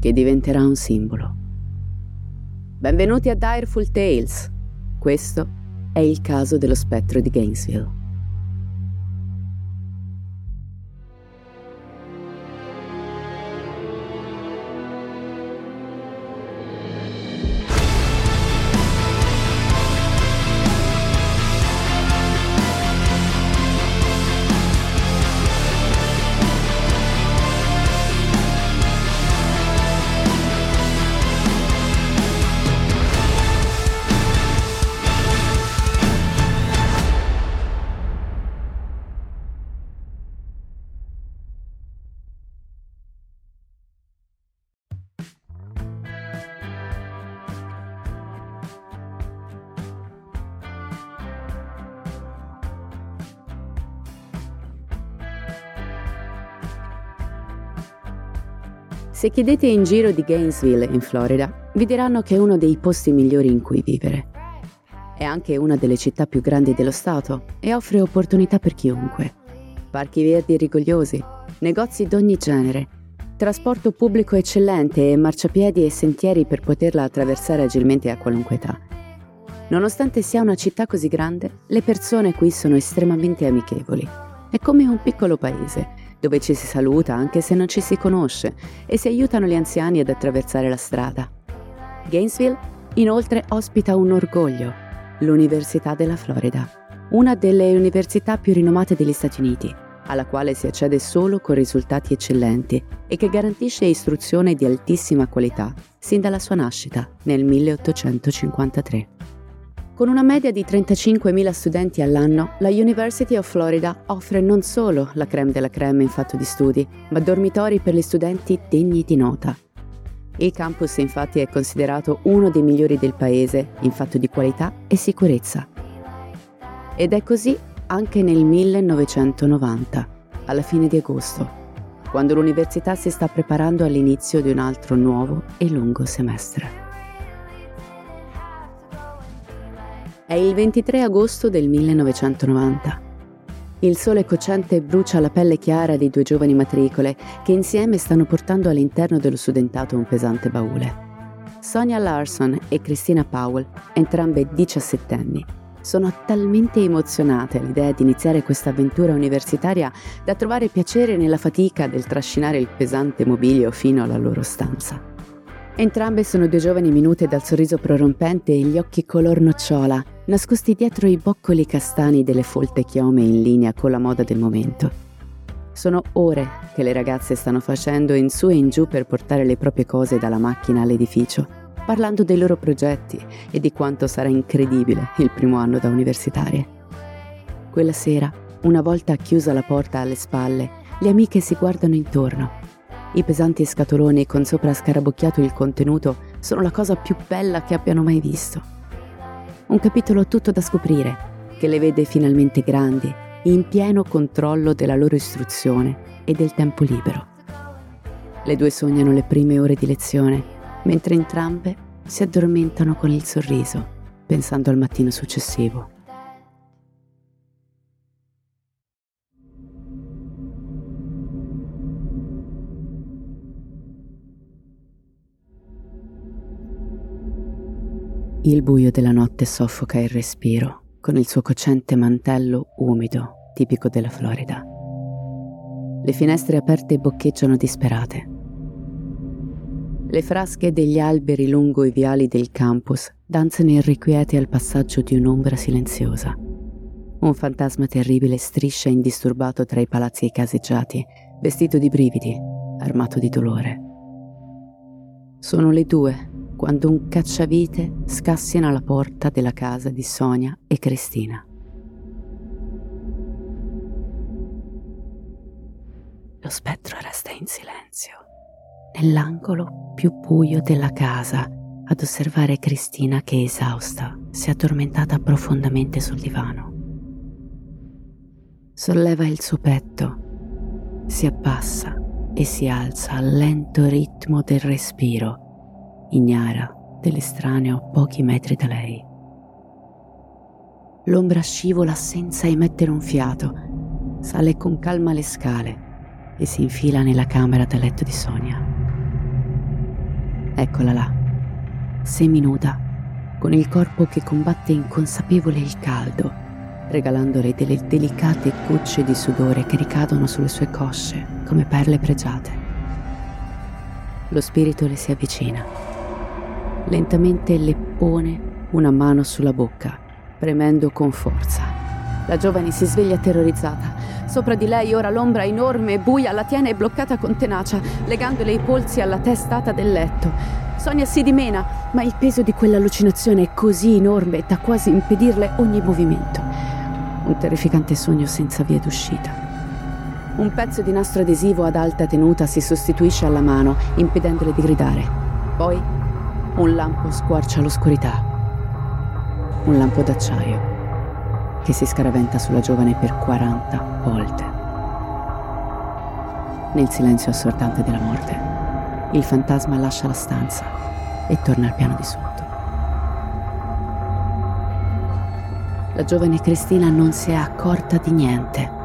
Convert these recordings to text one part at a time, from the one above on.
che diventerà un simbolo. Benvenuti a Direful Tales. Questo è il caso dello spettro di Gainesville. Se chiedete in giro di Gainesville, in Florida, vi diranno che è uno dei posti migliori in cui vivere. È anche una delle città più grandi dello Stato e offre opportunità per chiunque. Parchi verdi rigogliosi, negozi d'ogni genere, trasporto pubblico eccellente e marciapiedi e sentieri per poterla attraversare agilmente a qualunque età. Nonostante sia una città così grande, le persone qui sono estremamente amichevoli. È come un piccolo paese dove ci si saluta anche se non ci si conosce e si aiutano gli anziani ad attraversare la strada. Gainesville inoltre ospita un orgoglio, l'Università della Florida, una delle università più rinomate degli Stati Uniti, alla quale si accede solo con risultati eccellenti e che garantisce istruzione di altissima qualità sin dalla sua nascita nel 1853. Con una media di 35.000 studenti all'anno, la University of Florida offre non solo la creme della creme in fatto di studi, ma dormitori per gli studenti degni di nota. Il campus infatti è considerato uno dei migliori del paese in fatto di qualità e sicurezza. Ed è così anche nel 1990, alla fine di agosto, quando l'università si sta preparando all'inizio di un altro nuovo e lungo semestre. È il 23 agosto del 1990. Il sole cocente brucia la pelle chiara di due giovani matricole che insieme stanno portando all'interno dello studentato un pesante baule. Sonia Larson e Christina Powell, entrambe diciassettenni, sono talmente emozionate all'idea di iniziare questa avventura universitaria da trovare piacere nella fatica del trascinare il pesante mobilio fino alla loro stanza. Entrambe sono due giovani minute dal sorriso prorompente e gli occhi color nocciola, nascosti dietro i boccoli castani delle folte chiome in linea con la moda del momento. Sono ore che le ragazze stanno facendo in su e in giù per portare le proprie cose dalla macchina all'edificio, parlando dei loro progetti e di quanto sarà incredibile il primo anno da universitarie. Quella sera, una volta chiusa la porta alle spalle, le amiche si guardano intorno i pesanti scatoloni con sopra scarabocchiato il contenuto sono la cosa più bella che abbiano mai visto. Un capitolo tutto da scoprire, che le vede finalmente grandi, in pieno controllo della loro istruzione e del tempo libero. Le due sognano le prime ore di lezione, mentre entrambe si addormentano con il sorriso, pensando al mattino successivo. Il buio della notte soffoca il respiro con il suo cocente mantello umido tipico della Florida. Le finestre aperte boccheggiano disperate. Le frasche degli alberi lungo i viali del campus danzano irrequiete al passaggio di un'ombra silenziosa. Un fantasma terribile striscia indisturbato tra i palazzi e caseggiati, vestito di brividi, armato di dolore. Sono le due quando un cacciavite scassina alla porta della casa di Sonia e Cristina. Lo spettro resta in silenzio, nell'angolo più buio della casa ad osservare Cristina che esausta si è addormentata profondamente sul divano. Solleva il suo petto, si abbassa e si alza al lento ritmo del respiro, ignara dell'estraneo a pochi metri da lei. L'ombra scivola senza emettere un fiato, sale con calma le scale e si infila nella camera da letto di Sonia. Eccola là, seminuda, con il corpo che combatte inconsapevole il caldo, regalandole delle delicate gocce di sudore che ricadono sulle sue cosce come perle pregiate. Lo spirito le si avvicina. Lentamente le pone una mano sulla bocca, premendo con forza. La giovane si sveglia terrorizzata. Sopra di lei ora l'ombra enorme e buia la tiene bloccata con tenacia, legandole i polsi alla testata del letto. Sonia si dimena, ma il peso di quell'allucinazione è così enorme da quasi impedirle ogni movimento. Un terrificante sogno senza via d'uscita. Un pezzo di nastro adesivo ad alta tenuta si sostituisce alla mano, impedendole di gridare. Poi un lampo squarcia l'oscurità. Un lampo d'acciaio che si scaraventa sulla giovane per 40 volte. Nel silenzio assordante della morte il fantasma lascia la stanza e torna al piano di sotto. La giovane Cristina non si è accorta di niente.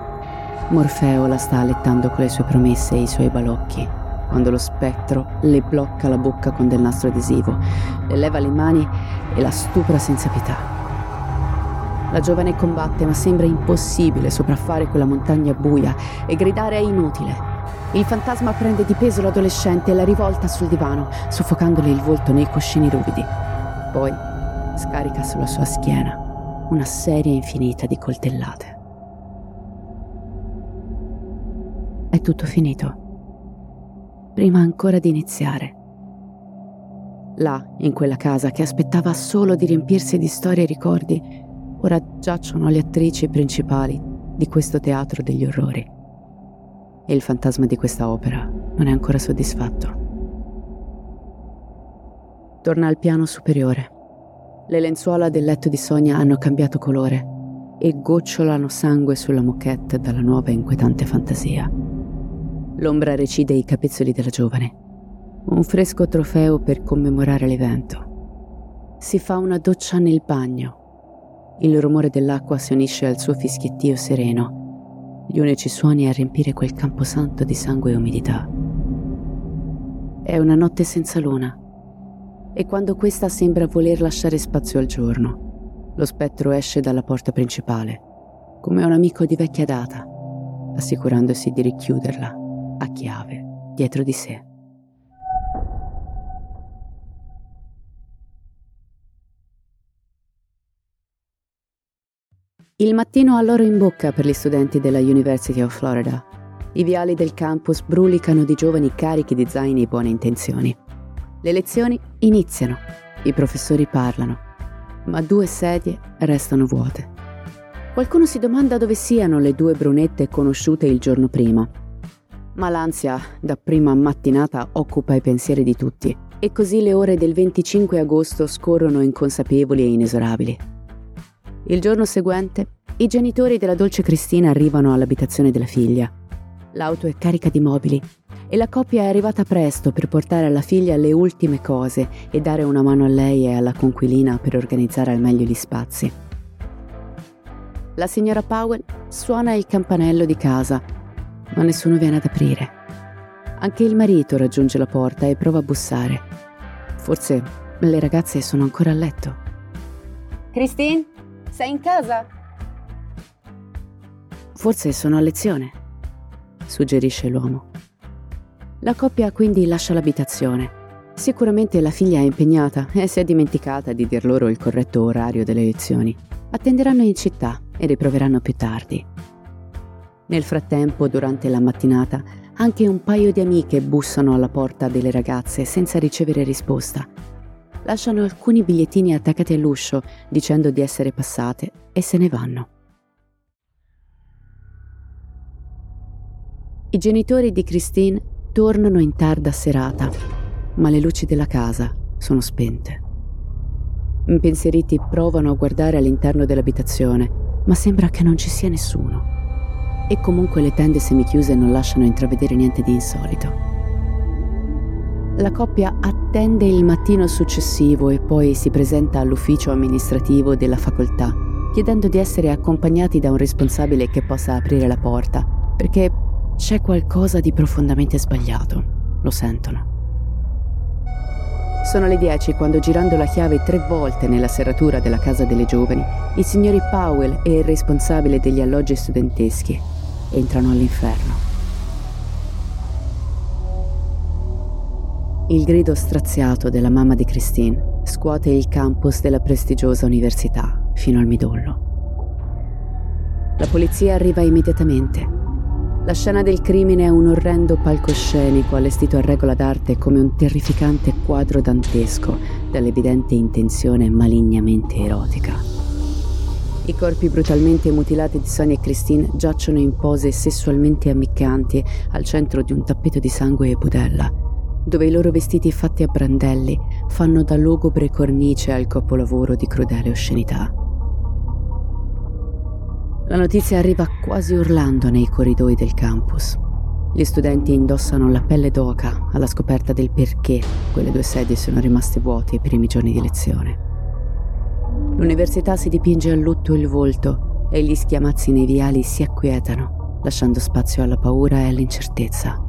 Morfeo la sta allettando con le sue promesse e i suoi balocchi, quando lo spettro le blocca la bocca con del nastro adesivo, le leva le mani e la stupra senza pietà. La giovane combatte, ma sembra impossibile sopraffare quella montagna buia e gridare è inutile. Il fantasma prende di peso l'adolescente e la rivolta sul divano, soffocandole il volto nei cuscini ruvidi. Poi scarica sulla sua schiena una serie infinita di coltellate. È tutto finito. Prima ancora di iniziare. Là, in quella casa che aspettava solo di riempirsi di storie e ricordi, ora giacciono le attrici principali di questo teatro degli orrori e il fantasma di questa opera non è ancora soddisfatto. Torna al piano superiore. Le lenzuola del letto di Sonia hanno cambiato colore e gocciolano sangue sulla moquette dalla nuova inquietante fantasia. L'ombra recide i capezzoli della giovane. Un fresco trofeo per commemorare l'evento. Si fa una doccia nel bagno. Il rumore dell'acqua si unisce al suo fischiettio sereno gli unici suoni a riempire quel camposanto di sangue e umidità. È una notte senza luna e quando questa sembra voler lasciare spazio al giorno, lo spettro esce dalla porta principale, come un amico di vecchia data, assicurandosi di richiuderla a chiave dietro di sé. Il mattino ha l'oro in bocca per gli studenti della University of Florida. I viali del campus brulicano di giovani carichi di zaini e buone intenzioni. Le lezioni iniziano, i professori parlano, ma due sedie restano vuote. Qualcuno si domanda dove siano le due brunette conosciute il giorno prima. Ma l'ansia, da prima mattinata, occupa i pensieri di tutti, e così le ore del 25 agosto scorrono inconsapevoli e inesorabili. Il giorno seguente, i genitori della dolce Cristina arrivano all'abitazione della figlia. L'auto è carica di mobili e la coppia è arrivata presto per portare alla figlia le ultime cose e dare una mano a lei e alla conquilina per organizzare al meglio gli spazi. La signora Powell suona il campanello di casa, ma nessuno viene ad aprire. Anche il marito raggiunge la porta e prova a bussare. Forse le ragazze sono ancora a letto. Christine? Sei in casa? Forse sono a lezione, suggerisce l'uomo. La coppia quindi lascia l'abitazione. Sicuramente la figlia è impegnata e si è dimenticata di dir loro il corretto orario delle lezioni. Attenderanno in città e riproveranno più tardi. Nel frattempo, durante la mattinata, anche un paio di amiche bussano alla porta delle ragazze senza ricevere risposta lasciano alcuni bigliettini attaccati all'uscio dicendo di essere passate e se ne vanno. I genitori di Christine Tornano in tarda serata, ma le luci della casa sono spente. Impensieriti provano a guardare all'interno dell'abitazione, ma sembra che non ci sia nessuno. E comunque le tende semichiuse non lasciano intravedere niente di insolito. La coppia attende il mattino successivo e poi si presenta all'ufficio amministrativo della facoltà, chiedendo di essere accompagnati da un responsabile che possa aprire la porta, perché c'è qualcosa di profondamente sbagliato. Lo sentono. Sono le 10 quando girando la chiave tre volte nella serratura della casa delle giovani, i signori Powell e il responsabile degli alloggi studenteschi entrano all'inferno. Il grido straziato della mamma di Christine scuote il campus della prestigiosa università fino al midollo. La polizia arriva immediatamente la scena del crimine è un orrendo palcoscenico allestito a regola d'arte come un terrificante quadro dantesco dall'evidente intenzione malignamente erotica. I corpi brutalmente mutilati di Sonia e Christine giacciono in pose sessualmente ammiccanti al centro di un tappeto di sangue e budella, dove i loro vestiti fatti a brandelli fanno da lugubre cornice al capolavoro di crudele oscenità. La notizia arriva quasi urlando nei corridoi del campus. Gli studenti indossano la pelle d'oca alla scoperta del perché quelle due sedie sono rimaste vuote i primi giorni di lezione. L'università si dipinge a lutto il volto e gli schiamazzi nei viali si acquietano, lasciando spazio alla paura e all'incertezza.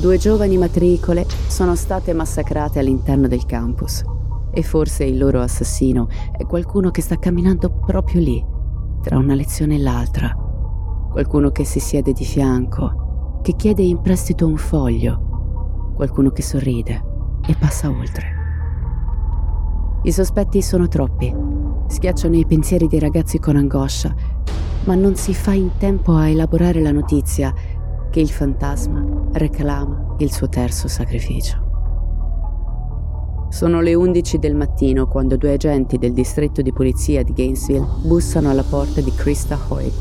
Due giovani matricole sono state massacrate all'interno del campus e forse il loro assassino è qualcuno che sta camminando proprio lì, tra una lezione e l'altra. Qualcuno che si siede di fianco, che chiede in prestito un foglio. Qualcuno che sorride e passa oltre. I sospetti sono troppi. Schiacciano i pensieri dei ragazzi con angoscia, ma non si fa in tempo a elaborare la notizia che il fantasma reclama il suo terzo sacrificio. Sono le 11 del mattino quando due agenti del distretto di polizia di Gainesville bussano alla porta di Krista Hoy,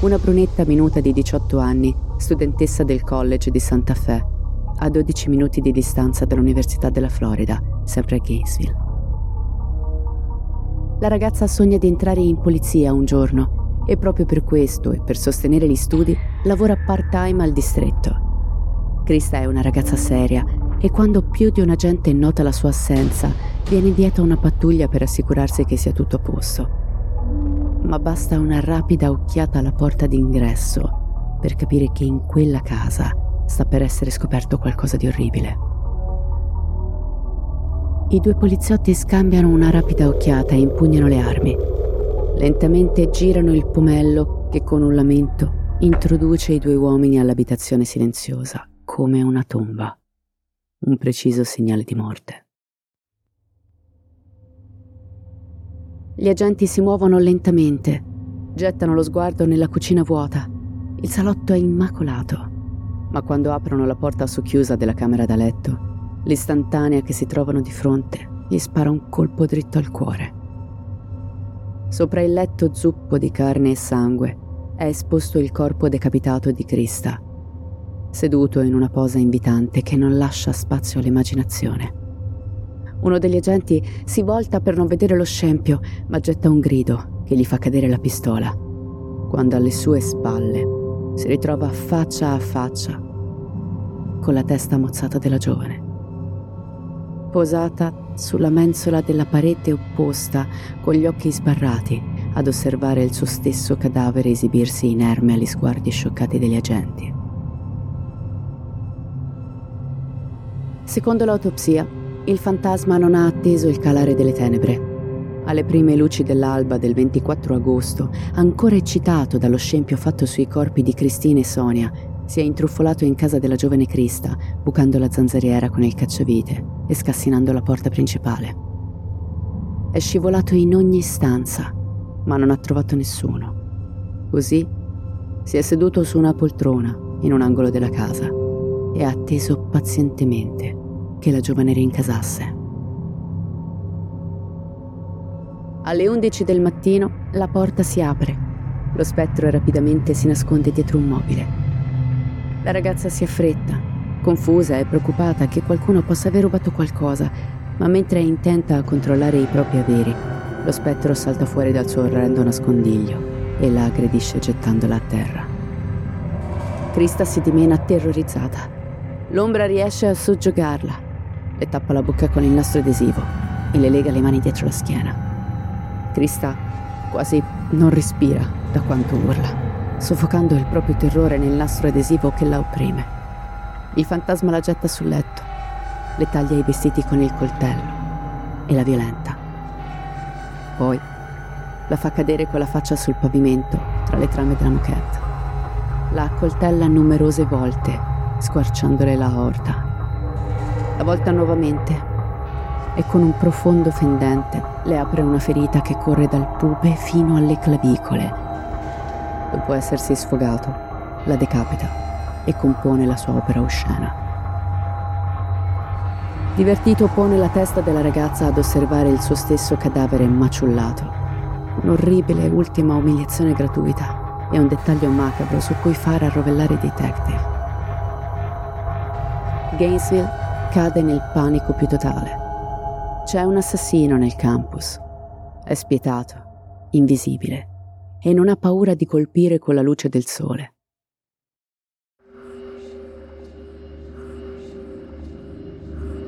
una brunetta minuta di 18 anni, studentessa del college di Santa Fe, a 12 minuti di distanza dall'Università della Florida, sempre a Gainesville. La ragazza sogna di entrare in polizia un giorno e proprio per questo e per sostenere gli studi lavora part-time al distretto. Krista è una ragazza seria e quando più di un agente nota la sua assenza, viene inviata una pattuglia per assicurarsi che sia tutto a posto. Ma basta una rapida occhiata alla porta d'ingresso per capire che in quella casa sta per essere scoperto qualcosa di orribile. I due poliziotti scambiano una rapida occhiata e impugnano le armi. Lentamente girano il pomello che con un lamento introduce i due uomini all'abitazione silenziosa, come una tomba un preciso segnale di morte. Gli agenti si muovono lentamente, gettano lo sguardo nella cucina vuota. Il salotto è immacolato, ma quando aprono la porta socchiusa della camera da letto, l'istantanea che si trovano di fronte gli spara un colpo dritto al cuore. Sopra il letto zuppo di carne e sangue è esposto il corpo decapitato di Krista, seduto in una posa invitante che non lascia spazio all'immaginazione. Uno degli agenti si volta per non vedere lo scempio, ma getta un grido che gli fa cadere la pistola, quando alle sue spalle si ritrova faccia a faccia con la testa mozzata della giovane. Posata sulla mensola della parete opposta, con gli occhi sbarrati, ad osservare il suo stesso cadavere esibirsi inerme agli sguardi scioccati degli agenti. Secondo l'autopsia, il fantasma non ha atteso il calare delle tenebre. Alle prime luci dell'alba del 24 agosto, ancora eccitato dallo scempio fatto sui corpi di Cristina e Sonia, si è intruffolato in casa della giovane Crista, bucando la zanzariera con il cacciavite e scassinando la porta principale. È scivolato in ogni stanza, ma non ha trovato nessuno. Così si è seduto su una poltrona in un angolo della casa e ha atteso pazientemente che la giovane rincasasse. Alle 11 del mattino la porta si apre. Lo spettro rapidamente si nasconde dietro un mobile. La ragazza si affretta, confusa e preoccupata che qualcuno possa aver rubato qualcosa, ma mentre è intenta a controllare i propri averi, lo spettro salta fuori dal suo orrendo nascondiglio e la aggredisce gettandola a terra. Krista si dimena terrorizzata. L'ombra riesce a soggiogarla. Le tappa la bocca con il nastro adesivo e le lega le mani dietro la schiena. Krista quasi non respira da quanto urla, soffocando il proprio terrore nel nastro adesivo che la opprime. Il fantasma la getta sul letto, le taglia i vestiti con il coltello e la violenta. Poi la fa cadere con la faccia sul pavimento tra le trame della moquette. La accoltella numerose volte, squarciandole la aorta. La volta nuovamente e con un profondo fendente le apre una ferita che corre dal pube fino alle clavicole. Dopo essersi sfogato, la decapita e compone la sua opera oscena. Divertito pone la testa della ragazza ad osservare il suo stesso cadavere maciullato un'orribile ultima umiliazione gratuita e un dettaglio macabro su cui fare arrovellare i detective. Gainesville cade nel panico più totale. C'è un assassino nel campus. È spietato, invisibile e non ha paura di colpire con la luce del sole.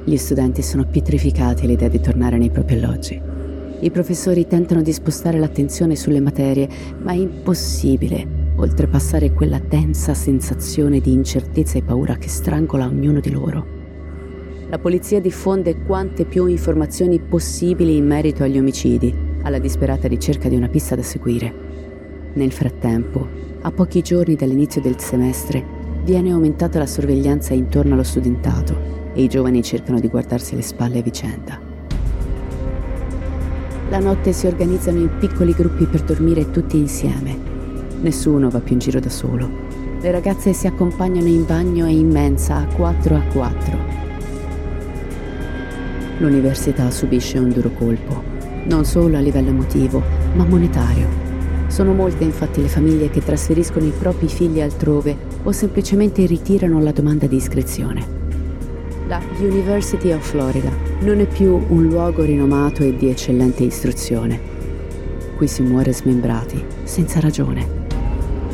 Gli studenti sono pietrificati all'idea di tornare nei propri alloggi. I professori tentano di spostare l'attenzione sulle materie, ma è impossibile oltrepassare quella densa sensazione di incertezza e paura che strangola ognuno di loro. La polizia diffonde quante più informazioni possibili in merito agli omicidi, alla disperata ricerca di una pista da seguire. Nel frattempo, a pochi giorni dall'inizio del semestre, viene aumentata la sorveglianza intorno allo studentato e i giovani cercano di guardarsi le spalle a vicenda. La notte si organizzano in piccoli gruppi per dormire tutti insieme. Nessuno va più in giro da solo. Le ragazze si accompagnano in bagno e in mensa a quattro a quattro. L'università subisce un duro colpo, non solo a livello emotivo, ma monetario. Sono molte infatti le famiglie che trasferiscono i propri figli altrove o semplicemente ritirano la domanda di iscrizione. La University of Florida non è più un luogo rinomato e di eccellente istruzione. Qui si muore smembrati, senza ragione.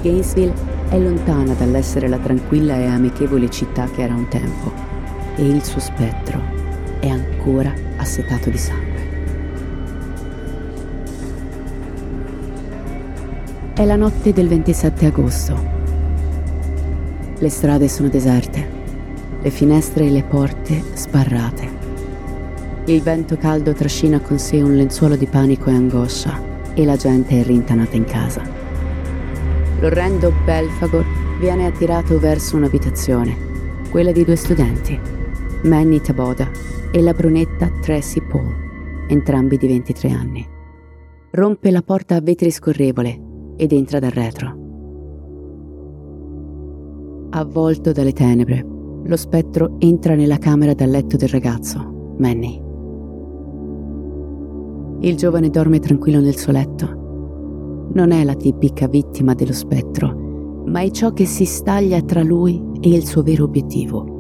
Gainesville è lontana dall'essere la tranquilla e amichevole città che era un tempo e il suo spettro è ancora assetato di sangue. È la notte del 27 agosto. Le strade sono deserte le finestre e le porte sbarrate. Il vento caldo trascina con sé un lenzuolo di panico e angoscia e la gente è rintanata in casa. L'orrendo Belfagor viene attirato verso un'abitazione, quella di due studenti, Manny Taboda e la brunetta Tracy Paul, entrambi di 23 anni. Rompe la porta a vetri scorrevole ed entra dal retro. Avvolto dalle tenebre, lo spettro entra nella camera da letto del ragazzo, Manny. Il giovane dorme tranquillo nel suo letto. Non è la tipica vittima dello spettro, ma è ciò che si staglia tra lui e il suo vero obiettivo.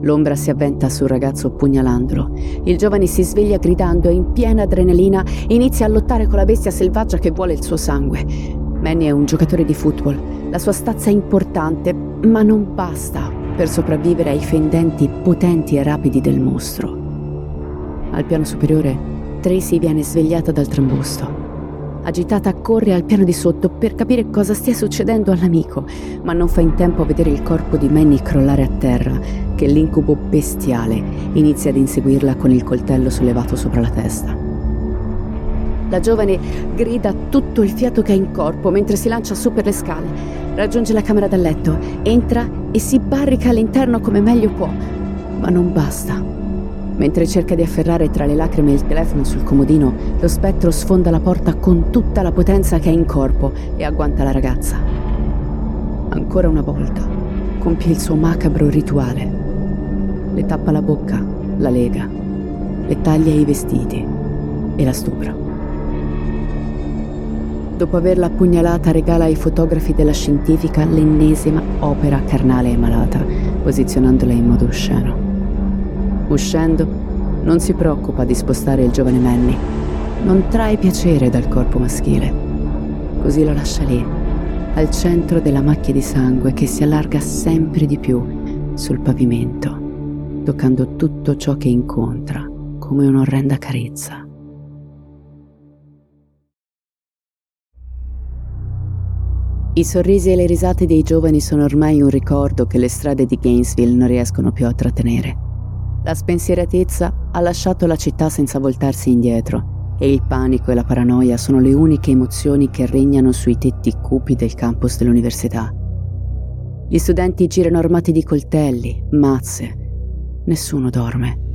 L'ombra si avventa sul ragazzo pugnalandolo. Il giovane si sveglia gridando e in piena adrenalina inizia a lottare con la bestia selvaggia che vuole il suo sangue. Manny è un giocatore di football. La sua stazza è importante, ma non basta per sopravvivere ai fendenti potenti e rapidi del mostro. Al piano superiore, Tracy viene svegliata dal trambusto. Agitata corre al piano di sotto per capire cosa stia succedendo all'amico, ma non fa in tempo a vedere il corpo di Manny crollare a terra, che l'incubo bestiale inizia ad inseguirla con il coltello sollevato sopra la testa. La giovane grida tutto il fiato che ha in corpo mentre si lancia su per le scale. Raggiunge la camera da letto, entra e si barrica all'interno come meglio può. Ma non basta. Mentre cerca di afferrare tra le lacrime il telefono sul comodino, lo spettro sfonda la porta con tutta la potenza che ha in corpo e agguanta la ragazza. Ancora una volta compie il suo macabro rituale. Le tappa la bocca, la lega, le taglia i vestiti e la stupra. dopo averla pugnalata regala ai fotografi della scientifica l'ennesima opera carnale e malata, posizionandola in modo osceno. Uscendo, non si preoccupa di spostare il giovane Manny, non trae piacere dal corpo maschile. Così lo lascia lì, al centro della macchia di sangue che si allarga sempre di più sul pavimento, toccando tutto ciò che incontra come un'orrenda carezza. I sorrisi e le risate dei giovani sono ormai un ricordo che le strade di Gainesville non riescono più a trattenere. La spensieratezza ha lasciato la città senza voltarsi indietro e il panico e la paranoia sono le uniche emozioni che regnano sui tetti cupi del campus dell'università. Gli studenti girano armati di coltelli, mazze. Nessuno dorme.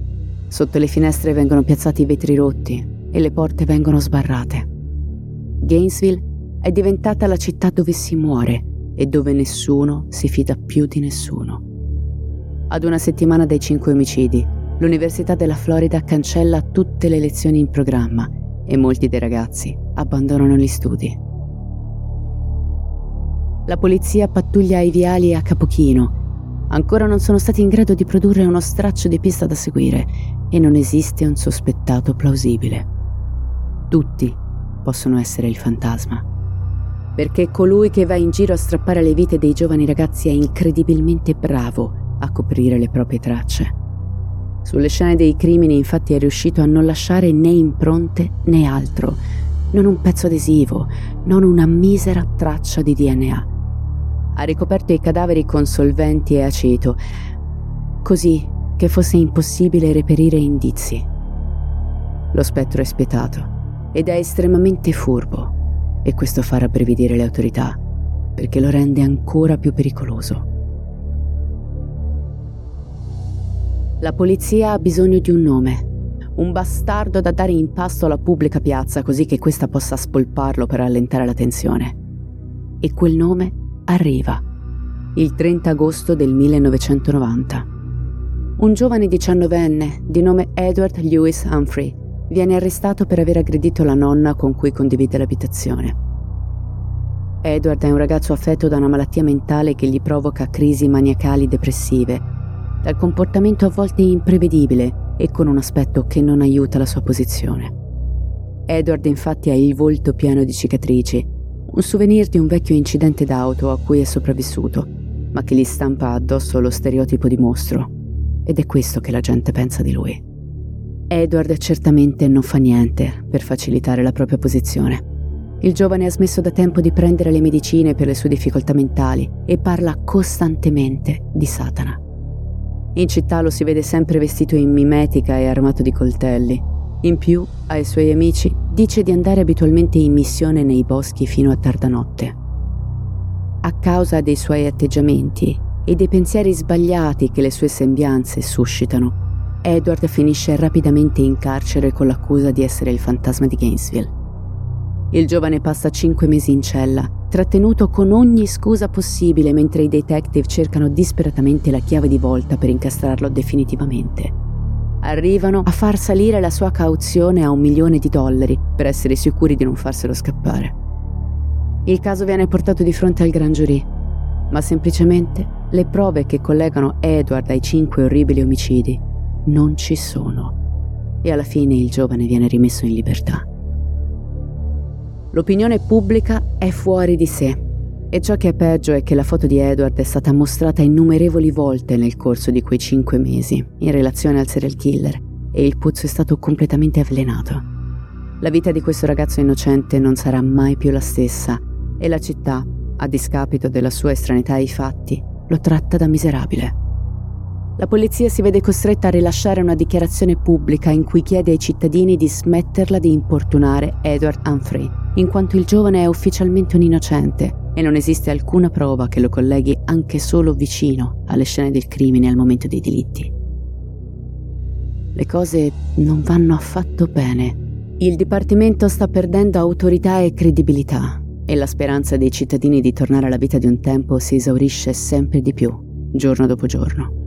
Sotto le finestre vengono piazzati i vetri rotti e le porte vengono sbarrate. Gainesville è diventata la città dove si muore e dove nessuno si fida più di nessuno. Ad una settimana dai cinque omicidi, l'Università della Florida cancella tutte le lezioni in programma e molti dei ragazzi abbandonano gli studi. La polizia pattuglia i viali a capochino. Ancora non sono stati in grado di produrre uno straccio di pista da seguire e non esiste un sospettato plausibile. Tutti possono essere il fantasma perché colui che va in giro a strappare le vite dei giovani ragazzi è incredibilmente bravo a coprire le proprie tracce. Sulle scene dei crimini infatti è riuscito a non lasciare né impronte né altro, non un pezzo adesivo, non una misera traccia di DNA. Ha ricoperto i cadaveri con solventi e aceto, così che fosse impossibile reperire indizi. Lo spettro è spietato ed è estremamente furbo e questo fa rabbrividire le autorità perché lo rende ancora più pericoloso. La polizia ha bisogno di un nome, un bastardo da dare in pasto alla pubblica piazza così che questa possa spolparlo per allentare la tensione. E quel nome arriva, il 30 agosto del 1990. Un giovane diciannovenne di nome Edward Lewis Humphrey viene arrestato per aver aggredito la nonna con cui condivide l'abitazione. Edward è un ragazzo affetto da una malattia mentale che gli provoca crisi maniacali depressive, dal comportamento a volte imprevedibile e con un aspetto che non aiuta la sua posizione. Edward infatti ha il volto pieno di cicatrici, un souvenir di un vecchio incidente d'auto a cui è sopravvissuto, ma che gli stampa addosso lo stereotipo di mostro. Ed è questo che la gente pensa di lui. Edward certamente non fa niente per facilitare la propria posizione. Il giovane ha smesso da tempo di prendere le medicine per le sue difficoltà mentali e parla costantemente di Satana. In città lo si vede sempre vestito in mimetica e armato di coltelli. In più, ai suoi amici dice di andare abitualmente in missione nei boschi fino a tarda notte. A causa dei suoi atteggiamenti e dei pensieri sbagliati che le sue sembianze suscitano, Edward finisce rapidamente in carcere con l'accusa di essere il fantasma di Gainesville. Il giovane passa cinque mesi in cella, trattenuto con ogni scusa possibile mentre i detective cercano disperatamente la chiave di volta per incastrarlo definitivamente. Arrivano a far salire la sua cauzione a un milione di dollari per essere sicuri di non farselo scappare. Il caso viene portato di fronte al gran giurì, ma semplicemente le prove che collegano Edward ai cinque orribili omicidi non ci sono e alla fine il giovane viene rimesso in libertà. L'opinione pubblica è fuori di sé e ciò che è peggio è che la foto di Edward è stata mostrata innumerevoli volte nel corso di quei cinque mesi in relazione al serial killer e il pozzo è stato completamente avvelenato. La vita di questo ragazzo innocente non sarà mai più la stessa e la città, a discapito della sua estranità ai fatti, lo tratta da miserabile. La polizia si vede costretta a rilasciare una dichiarazione pubblica in cui chiede ai cittadini di smetterla di importunare Edward Humphrey, in quanto il giovane è ufficialmente un innocente e non esiste alcuna prova che lo colleghi anche solo vicino alle scene del crimine al momento dei delitti. Le cose non vanno affatto bene. Il Dipartimento sta perdendo autorità e credibilità e la speranza dei cittadini di tornare alla vita di un tempo si esaurisce sempre di più, giorno dopo giorno.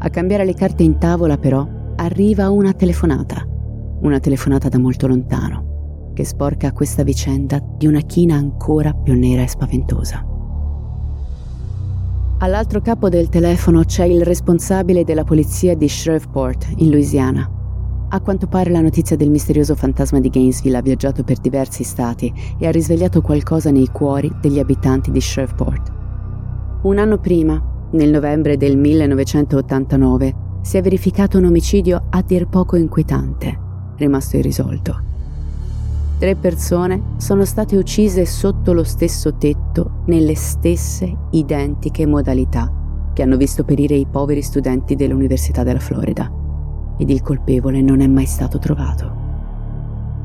A cambiare le carte in tavola, però, arriva una telefonata. Una telefonata da molto lontano. che sporca questa vicenda di una china ancora più nera e spaventosa. All'altro capo del telefono c'è il responsabile della polizia di Shreveport, in Louisiana. A quanto pare la notizia del misterioso fantasma di Gainesville ha viaggiato per diversi stati e ha risvegliato qualcosa nei cuori degli abitanti di Shreveport. Un anno prima, nel novembre del 1989, si è verificato un omicidio a dir poco inquietante, rimasto irrisolto. Tre persone sono state uccise sotto lo stesso tetto nelle stesse identiche modalità che hanno visto perire i poveri studenti dell'Università della Florida. Ed il colpevole non è mai stato trovato.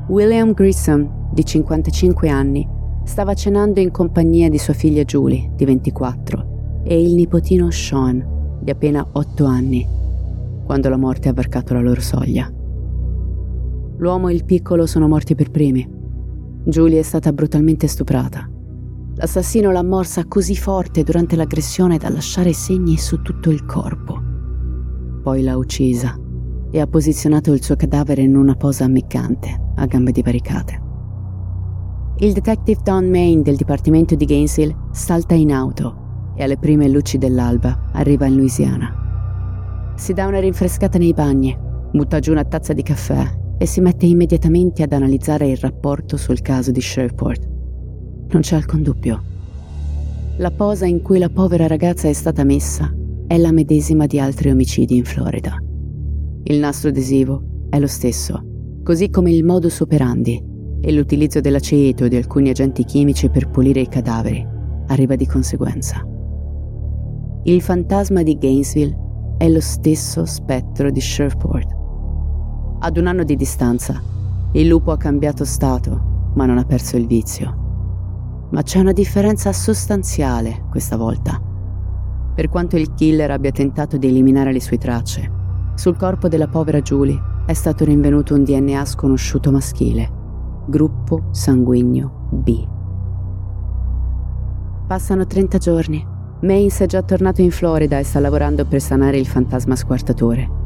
William Grissom, di 55 anni, stava cenando in compagnia di sua figlia Julie, di 24, e il nipotino Sean, di appena 8 anni, quando la morte ha varcato la loro soglia. L'uomo e il piccolo sono morti per primi. Julie è stata brutalmente stuprata. L'assassino l'ha morsa così forte durante l'aggressione da lasciare segni su tutto il corpo. Poi l'ha uccisa e ha posizionato il suo cadavere in una posa ammiccante, a gambe divaricate. Il detective Don Main del dipartimento di Gainesville salta in auto e alle prime luci dell'alba arriva in Louisiana. Si dà una rinfrescata nei bagni, butta giù una tazza di caffè e si mette immediatamente ad analizzare il rapporto sul caso di Shreveport. Non c'è alcun dubbio. La posa in cui la povera ragazza è stata messa è la medesima di altri omicidi in Florida. Il nastro adesivo è lo stesso, così come il modus operandi e l'utilizzo dell'aceto e di alcuni agenti chimici per pulire i cadaveri arriva di conseguenza. Il fantasma di Gainesville è lo stesso spettro di Shreveport ad un anno di distanza, il lupo ha cambiato stato, ma non ha perso il vizio. Ma c'è una differenza sostanziale questa volta. Per quanto il killer abbia tentato di eliminare le sue tracce, sul corpo della povera Julie è stato rinvenuto un DNA sconosciuto maschile, gruppo sanguigno B. Passano 30 giorni. Mains è già tornato in Florida e sta lavorando per sanare il fantasma squartatore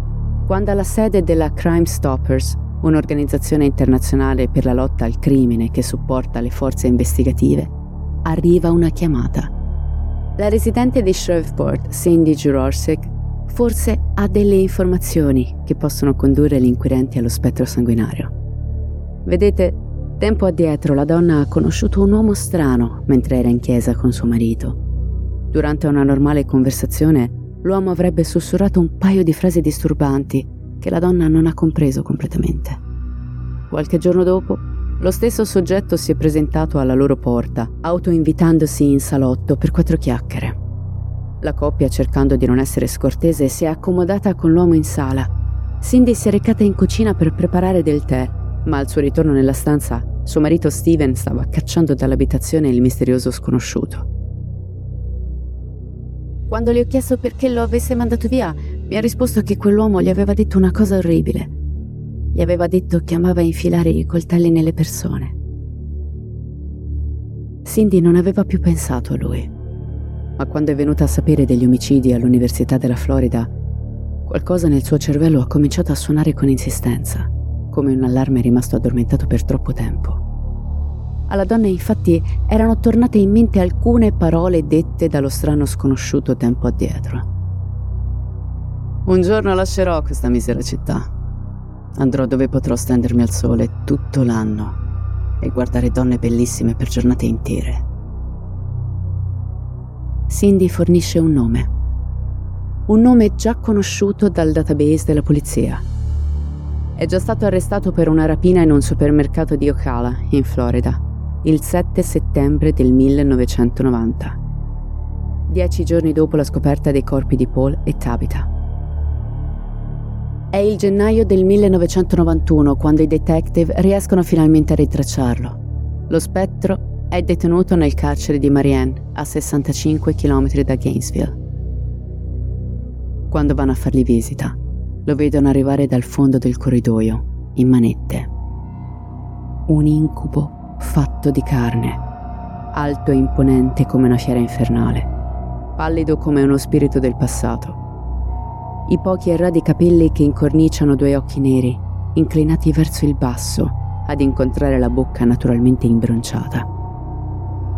quando alla sede della Crime Stoppers, un'organizzazione internazionale per la lotta al crimine che supporta le forze investigative, arriva una chiamata. La residente di Shreveport, Cindy Jurorsek, forse ha delle informazioni che possono condurre gli inquirenti allo spettro sanguinario. Vedete, tempo addietro la donna ha conosciuto un uomo strano mentre era in chiesa con suo marito. Durante una normale conversazione, l'uomo avrebbe sussurrato un paio di frasi disturbanti che la donna non ha compreso completamente. Qualche giorno dopo, lo stesso soggetto si è presentato alla loro porta, autoinvitandosi in salotto per quattro chiacchiere. La coppia, cercando di non essere scortese, si è accomodata con l'uomo in sala. Cindy si è recata in cucina per preparare del tè, ma al suo ritorno nella stanza, suo marito Steven stava cacciando dall'abitazione il misterioso sconosciuto. Quando le ho chiesto perché lo avesse mandato via, mi ha risposto che quell'uomo gli aveva detto una cosa orribile. Gli aveva detto che amava infilare i coltelli nelle persone. Cindy non aveva più pensato a lui, ma quando è venuta a sapere degli omicidi all'Università della Florida, qualcosa nel suo cervello ha cominciato a suonare con insistenza, come un allarme rimasto addormentato per troppo tempo. Alla donna infatti erano tornate in mente alcune parole dette dallo strano sconosciuto tempo addietro. Un giorno lascerò questa misera città. Andrò dove potrò stendermi al sole tutto l'anno e guardare donne bellissime per giornate intere. Cindy fornisce un nome. Un nome già conosciuto dal database della polizia. È già stato arrestato per una rapina in un supermercato di Ocala, in Florida il 7 settembre del 1990, dieci giorni dopo la scoperta dei corpi di Paul e Tabitha. È il gennaio del 1991 quando i detective riescono finalmente a ritracciarlo. Lo spettro è detenuto nel carcere di Marianne, a 65 km da Gainesville. Quando vanno a fargli visita, lo vedono arrivare dal fondo del corridoio, in manette. Un incubo fatto di carne, alto e imponente come una fiera infernale, pallido come uno spirito del passato. I pochi e radi capelli che incorniciano due occhi neri, inclinati verso il basso, ad incontrare la bocca naturalmente imbronciata.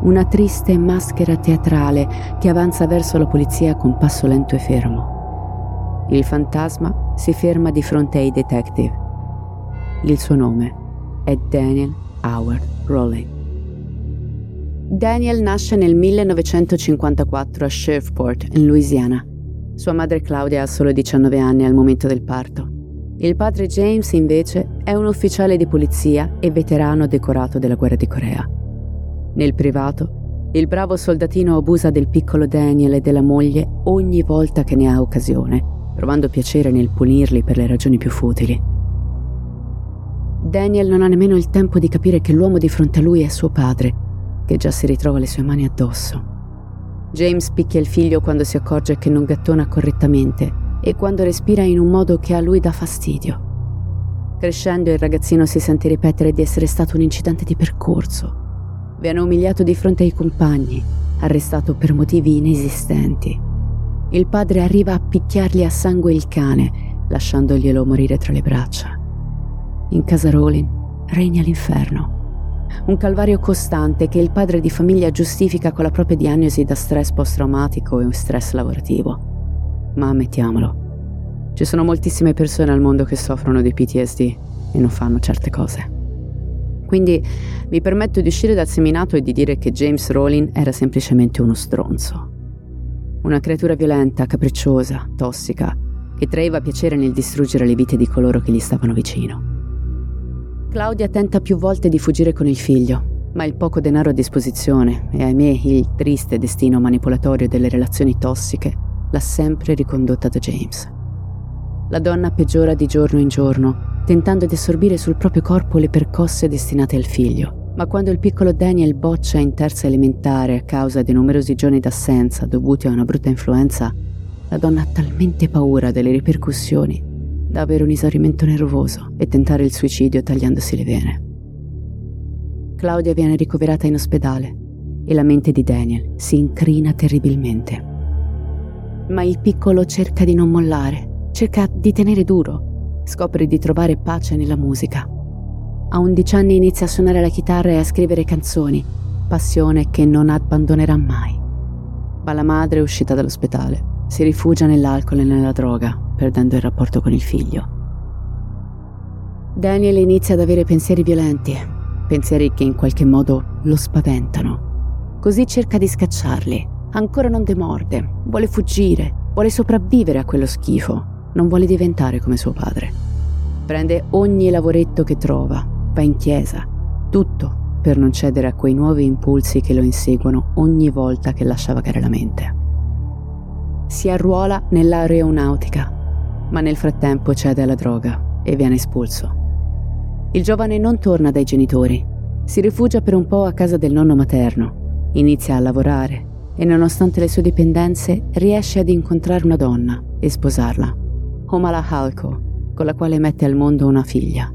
Una triste maschera teatrale che avanza verso la polizia con passo lento e fermo. Il fantasma si ferma di fronte ai detective. Il suo nome è Daniel Howard Rowling. Daniel nasce nel 1954 a Shreveport, in Louisiana. Sua madre Claudia ha solo 19 anni al momento del parto. Il padre James, invece, è un ufficiale di polizia e veterano decorato della guerra di Corea. Nel privato, il bravo soldatino abusa del piccolo Daniel e della moglie ogni volta che ne ha occasione, provando piacere nel punirli per le ragioni più futili. Daniel non ha nemmeno il tempo di capire che l'uomo di fronte a lui è suo padre, che già si ritrova le sue mani addosso. James picchia il figlio quando si accorge che non gattona correttamente e quando respira in un modo che a lui dà fastidio. Crescendo il ragazzino si sente ripetere di essere stato un incidente di percorso. Viene umiliato di fronte ai compagni, arrestato per motivi inesistenti. Il padre arriva a picchiargli a sangue il cane, lasciandoglielo morire tra le braccia. In casa Rowling regna l'inferno. Un calvario costante che il padre di famiglia giustifica con la propria diagnosi da stress post-traumatico e stress lavorativo ma ammettiamolo, ci sono moltissime persone al mondo che soffrono di PTSD e non fanno certe cose. Quindi mi permetto di uscire dal seminato e di dire che James Rowling era semplicemente uno stronzo. Una creatura violenta, capricciosa, tossica, che traeva piacere nel distruggere le vite di coloro che gli stavano vicino. Claudia tenta più volte di fuggire con il figlio, ma il poco denaro a disposizione e ahimè il triste destino manipolatorio delle relazioni tossiche l'ha sempre ricondotta da James. La donna peggiora di giorno in giorno, tentando di assorbire sul proprio corpo le percosse destinate al figlio. Ma quando il piccolo Daniel boccia in terza elementare a causa di numerosi giorni d'assenza dovuti a una brutta influenza, la donna ha talmente paura delle ripercussioni da avere un esaurimento nervoso e tentare il suicidio tagliandosi le vene. Claudia viene ricoverata in ospedale e la mente di Daniel si incrina terribilmente ma il piccolo cerca di non mollare, cerca di tenere duro, scopre di trovare pace nella musica. A 11 anni inizia a suonare la chitarra e a scrivere canzoni, passione che non abbandonerà mai. Ma la madre, uscita dall'ospedale, si rifugia nell'alcol e nella droga, perdendo il rapporto con il figlio. Daniel inizia ad avere pensieri violenti, pensieri che in qualche modo lo spaventano. Così cerca di scacciarli, Ancora non demorde, vuole fuggire, vuole sopravvivere a quello schifo, non vuole diventare come suo padre. Prende ogni lavoretto che trova, va in chiesa, tutto per non cedere a quei nuovi impulsi che lo inseguono ogni volta che lascia vagare la mente. Si arruola nell'aeronautica, ma nel frattempo cede alla droga e viene espulso. Il giovane non torna dai genitori, si rifugia per un po' a casa del nonno materno, inizia a lavorare, e nonostante le sue dipendenze riesce ad incontrare una donna e sposarla, Homala Halko, con la quale mette al mondo una figlia.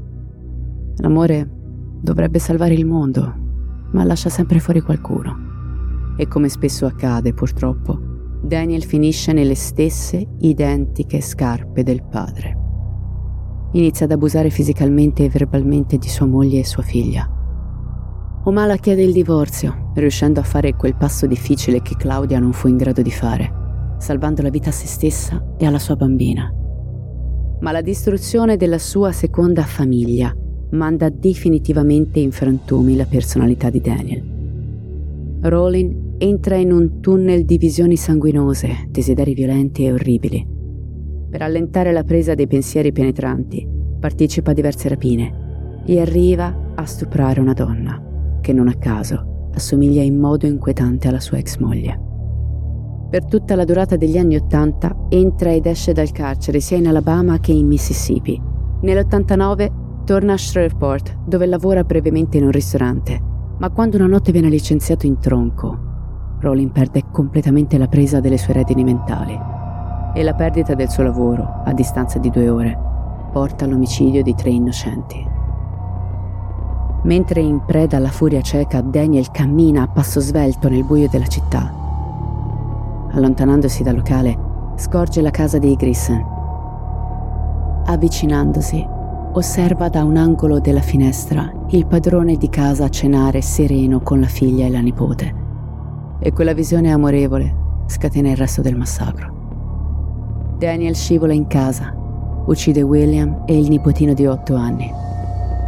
L'amore dovrebbe salvare il mondo, ma lascia sempre fuori qualcuno. E come spesso accade, purtroppo, Daniel finisce nelle stesse identiche scarpe del padre. Inizia ad abusare fisicamente e verbalmente di sua moglie e sua figlia Omala chiede il divorzio, riuscendo a fare quel passo difficile che Claudia non fu in grado di fare, salvando la vita a se stessa e alla sua bambina. Ma la distruzione della sua seconda famiglia manda definitivamente in frantumi la personalità di Daniel. Rowling entra in un tunnel di visioni sanguinose, desideri violenti e orribili. Per allentare la presa dei pensieri penetranti, partecipa a diverse rapine e arriva a stuprare una donna che non a caso assomiglia in modo inquietante alla sua ex moglie. Per tutta la durata degli anni Ottanta entra ed esce dal carcere sia in Alabama che in Mississippi. Nell'89 torna a Shreveport, dove lavora brevemente in un ristorante, ma quando una notte viene licenziato in tronco, Rowling perde completamente la presa delle sue redini mentali e la perdita del suo lavoro, a distanza di due ore, porta all'omicidio di tre innocenti. Mentre in preda alla furia cieca, Daniel cammina a passo svelto nel buio della città. Allontanandosi dal locale, scorge la casa dei Grisson. Avvicinandosi, osserva da un angolo della finestra il padrone di casa cenare sereno con la figlia e la nipote. E quella visione amorevole scatena il resto del massacro. Daniel scivola in casa, uccide William e il nipotino di otto anni.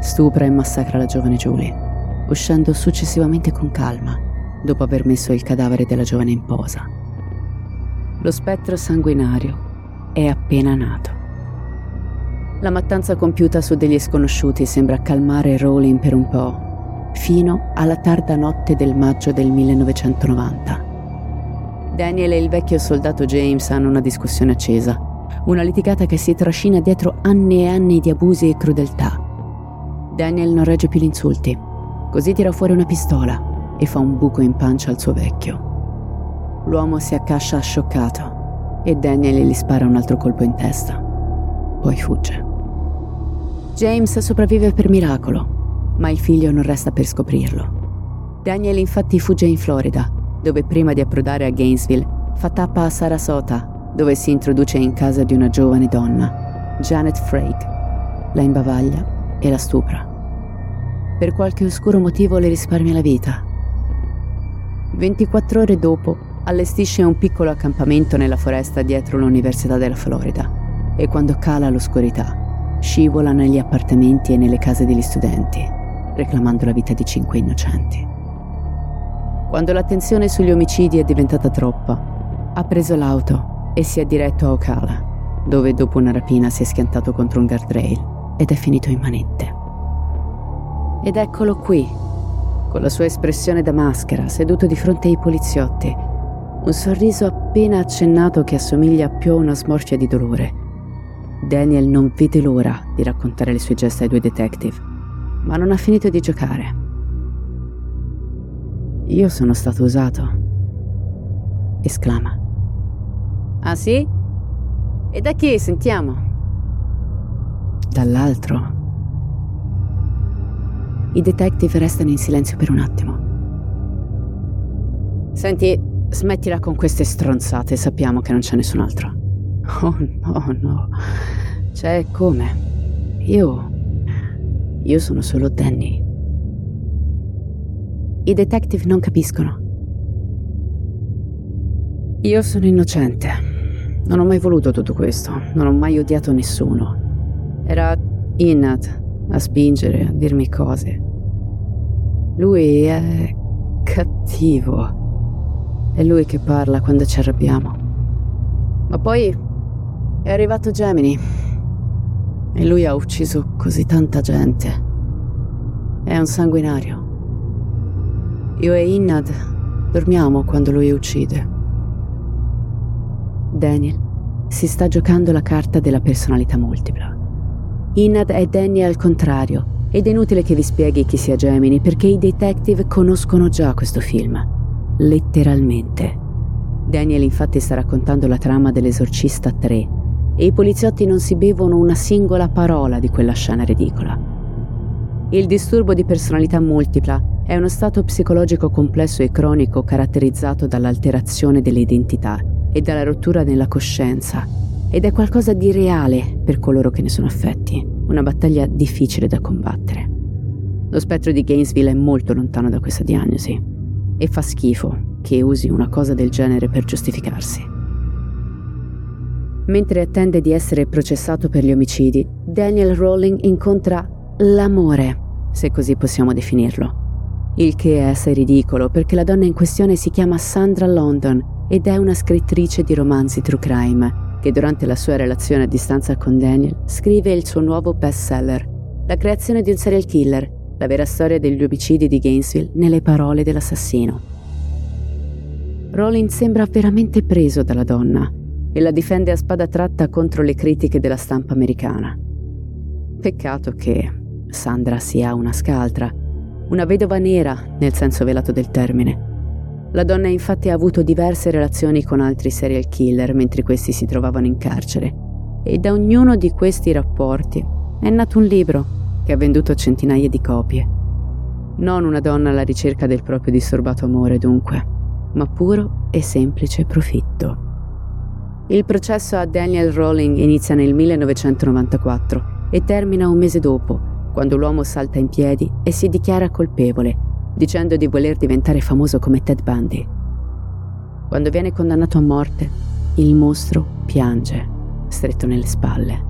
Stupra e massacra la giovane Julie, uscendo successivamente con calma, dopo aver messo il cadavere della giovane in posa. Lo spettro sanguinario è appena nato. La mattanza compiuta su degli sconosciuti sembra calmare Rowling per un po', fino alla tarda notte del maggio del 1990. Daniel e il vecchio soldato James hanno una discussione accesa, una litigata che si trascina dietro anni e anni di abusi e crudeltà. Daniel non regge più gli insulti, così tira fuori una pistola e fa un buco in pancia al suo vecchio. L'uomo si accascia scioccato e Daniel gli spara un altro colpo in testa. Poi fugge. James sopravvive per miracolo, ma il figlio non resta per scoprirlo. Daniel infatti fugge in Florida, dove prima di approdare a Gainesville fa tappa a Sarasota, dove si introduce in casa di una giovane donna, Janet Frake. La imbavaglia e la stupra. Per qualche oscuro motivo le risparmia la vita. 24 ore dopo allestisce un piccolo accampamento nella foresta dietro l'Università della Florida e quando cala l'oscurità scivola negli appartamenti e nelle case degli studenti, reclamando la vita di cinque innocenti. Quando l'attenzione sugli omicidi è diventata troppa, ha preso l'auto e si è diretto a Ocala, dove dopo una rapina si è schiantato contro un guardrail ed è finito in manette. Ed eccolo qui, con la sua espressione da maschera, seduto di fronte ai poliziotti, un sorriso appena accennato che assomiglia più a una smorfia di dolore Daniel non vede l'ora di raccontare le sue gesta ai due detective, ma non ha finito di giocare. Io sono stato usato. esclama. Ah sì? E da chi sentiamo? Dall'altro. I detective restano in silenzio per un attimo. Senti, smettila con queste stronzate, sappiamo che non c'è nessun altro. Oh no, no. Cioè, come? Io. Io sono solo Danny. I detective non capiscono. Io sono innocente. Non ho mai voluto tutto questo. Non ho mai odiato nessuno. Era Innat a spingere, a dirmi cose. Lui è cattivo. È lui che parla quando ci arrabbiamo. Ma poi è arrivato Gemini e lui ha ucciso così tanta gente. È un sanguinario. Io e Innad dormiamo quando lui uccide. Daniel si sta giocando la carta della personalità multipla. Innad è Daniel al contrario ed è inutile che vi spieghi chi sia Gemini perché i detective conoscono già questo film. Letteralmente. Daniel infatti sta raccontando la trama dell'Esorcista 3 e i poliziotti non si bevono una singola parola di quella scena ridicola. Il disturbo di personalità multipla è uno stato psicologico complesso e cronico caratterizzato dall'alterazione delle identità e dalla rottura nella coscienza ed è qualcosa di reale per coloro che ne sono affetti, una battaglia difficile da combattere. Lo spettro di Gainesville è molto lontano da questa diagnosi e fa schifo che usi una cosa del genere per giustificarsi. Mentre attende di essere processato per gli omicidi, Daniel Rowling incontra l'amore, se così possiamo definirlo. Il che è assai ridicolo perché la donna in questione si chiama Sandra London ed è una scrittrice di romanzi true crime che durante la sua relazione a distanza con Daniel scrive il suo nuovo bestseller, La creazione di un serial killer, la vera storia degli omicidi di Gainesville nelle parole dell'assassino. Rowling sembra veramente preso dalla donna e la difende a spada tratta contro le critiche della stampa americana. Peccato che Sandra sia una scaltra, una vedova nera nel senso velato del termine. La donna infatti ha avuto diverse relazioni con altri serial killer mentre questi si trovavano in carcere e da ognuno di questi rapporti è nato un libro che ha venduto centinaia di copie. Non una donna alla ricerca del proprio disturbato amore dunque, ma puro e semplice profitto. Il processo a Daniel Rowling inizia nel 1994 e termina un mese dopo, quando l'uomo salta in piedi e si dichiara colpevole, dicendo di voler diventare famoso come Ted Bundy. Quando viene condannato a morte, il mostro piange, stretto nelle spalle.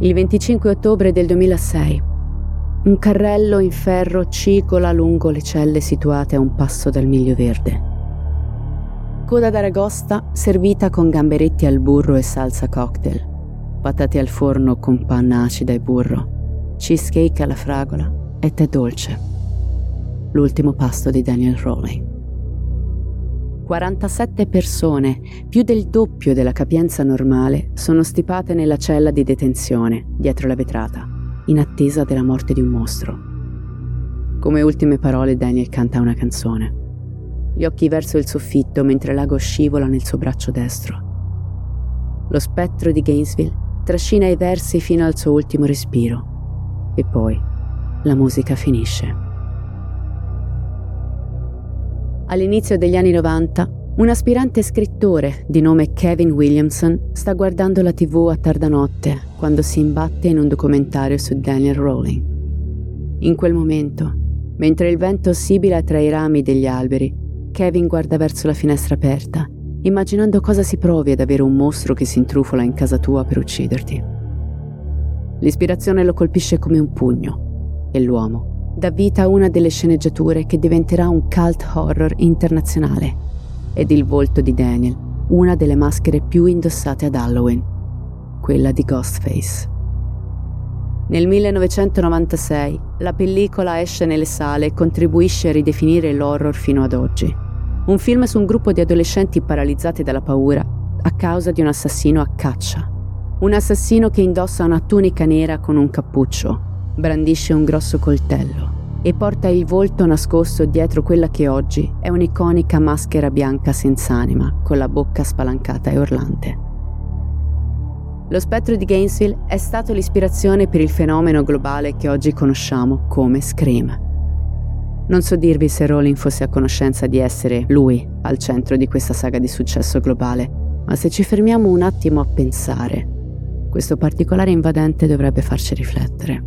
Il 25 ottobre del 2006, un carrello in ferro cicola lungo le celle situate a un passo dal miglio verde. Coda d'aragosta servita con gamberetti al burro e salsa cocktail patate al forno con panna acida e burro, cheesecake alla fragola e tè dolce. L'ultimo pasto di Daniel Rowling. 47 persone, più del doppio della capienza normale, sono stipate nella cella di detenzione, dietro la vetrata, in attesa della morte di un mostro. Come ultime parole Daniel canta una canzone. Gli occhi verso il soffitto mentre l'ago scivola nel suo braccio destro. Lo spettro di Gainesville trascina i versi fino al suo ultimo respiro e poi la musica finisce. All'inizio degli anni 90, un aspirante scrittore di nome Kevin Williamson sta guardando la tv a tarda notte quando si imbatte in un documentario su Daniel Rowling. In quel momento, mentre il vento sibila tra i rami degli alberi, Kevin guarda verso la finestra aperta immaginando cosa si provi ad avere un mostro che si intrufola in casa tua per ucciderti. L'ispirazione lo colpisce come un pugno e l'uomo dà vita a una delle sceneggiature che diventerà un cult horror internazionale ed il volto di Daniel, una delle maschere più indossate ad Halloween, quella di Ghostface. Nel 1996 la pellicola esce nelle sale e contribuisce a ridefinire l'horror fino ad oggi un film su un gruppo di adolescenti paralizzati dalla paura a causa di un assassino a caccia. Un assassino che indossa una tunica nera con un cappuccio, brandisce un grosso coltello e porta il volto nascosto dietro quella che oggi è un'iconica maschera bianca senza anima, con la bocca spalancata e urlante. Lo spettro di Gainesville è stato l'ispirazione per il fenomeno globale che oggi conosciamo come Scream. Non so dirvi se Rowling fosse a conoscenza di essere lui al centro di questa saga di successo globale, ma se ci fermiamo un attimo a pensare, questo particolare invadente dovrebbe farci riflettere.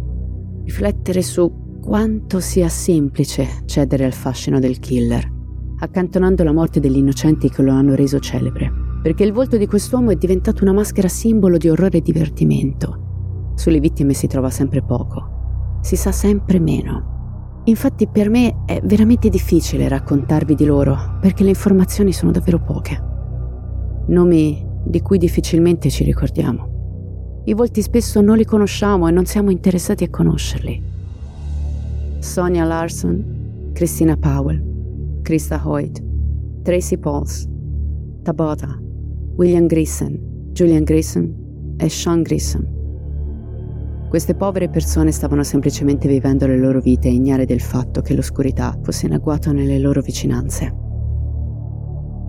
Riflettere su quanto sia semplice cedere al fascino del killer, accantonando la morte degli innocenti che lo hanno reso celebre, perché il volto di quest'uomo è diventato una maschera simbolo di orrore e divertimento. Sulle vittime si trova sempre poco, si sa sempre meno. Infatti per me è veramente difficile raccontarvi di loro perché le informazioni sono davvero poche. Nomi di cui difficilmente ci ricordiamo. I volti spesso non li conosciamo e non siamo interessati a conoscerli. Sonia Larson, Christina Powell, Krista Hoyt, Tracy Pauls, Tabata, William Grissom, Julian Grissom e Sean Grissom. Queste povere persone stavano semplicemente vivendo le loro vite ignare del fatto che l'oscurità fosse in agguato nelle loro vicinanze.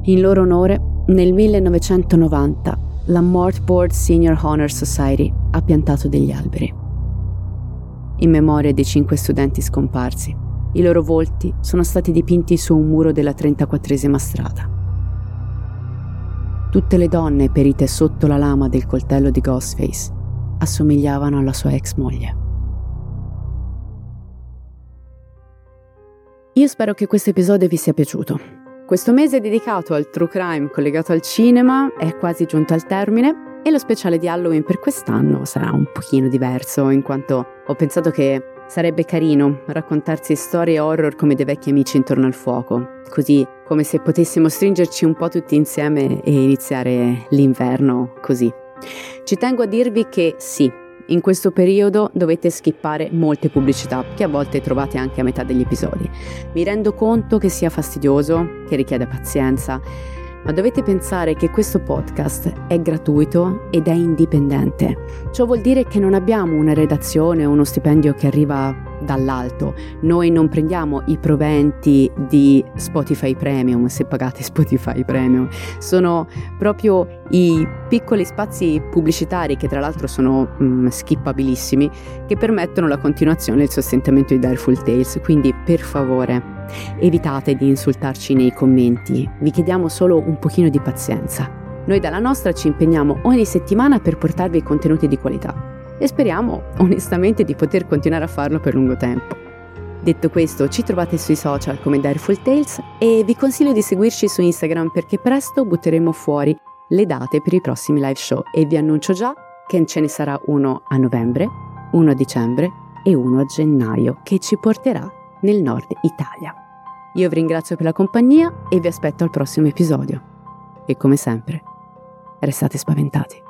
In loro onore, nel 1990, la Mortboard Senior Honor Society ha piantato degli alberi. In memoria dei cinque studenti scomparsi, i loro volti sono stati dipinti su un muro della 34esima strada. Tutte le donne perite sotto la lama del coltello di Ghostface assomigliavano alla sua ex moglie. Io spero che questo episodio vi sia piaciuto. Questo mese dedicato al true crime collegato al cinema è quasi giunto al termine e lo speciale di Halloween per quest'anno sarà un pochino diverso in quanto ho pensato che sarebbe carino raccontarsi storie horror come dei vecchi amici intorno al fuoco, così come se potessimo stringerci un po' tutti insieme e iniziare l'inverno così. Ci tengo a dirvi che sì, in questo periodo dovete skippare molte pubblicità che a volte trovate anche a metà degli episodi. Mi rendo conto che sia fastidioso, che richiede pazienza, ma dovete pensare che questo podcast è gratuito ed è indipendente. Ciò vuol dire che non abbiamo una redazione o uno stipendio che arriva dall'alto. Noi non prendiamo i proventi di Spotify Premium, se pagate Spotify Premium, sono proprio i piccoli spazi pubblicitari che tra l'altro sono mm, skippabilissimi che permettono la continuazione e il sostentamento di Direful Tales, quindi per favore evitate di insultarci nei commenti, vi chiediamo solo un pochino di pazienza. Noi dalla nostra ci impegniamo ogni settimana per portarvi contenuti di qualità. E speriamo onestamente di poter continuare a farlo per lungo tempo. Detto questo, ci trovate sui social come Direful Tales e vi consiglio di seguirci su Instagram perché presto butteremo fuori le date per i prossimi live show e vi annuncio già che ce ne sarà uno a novembre, uno a dicembre e uno a gennaio che ci porterà nel nord Italia. Io vi ringrazio per la compagnia e vi aspetto al prossimo episodio. E come sempre, restate spaventati.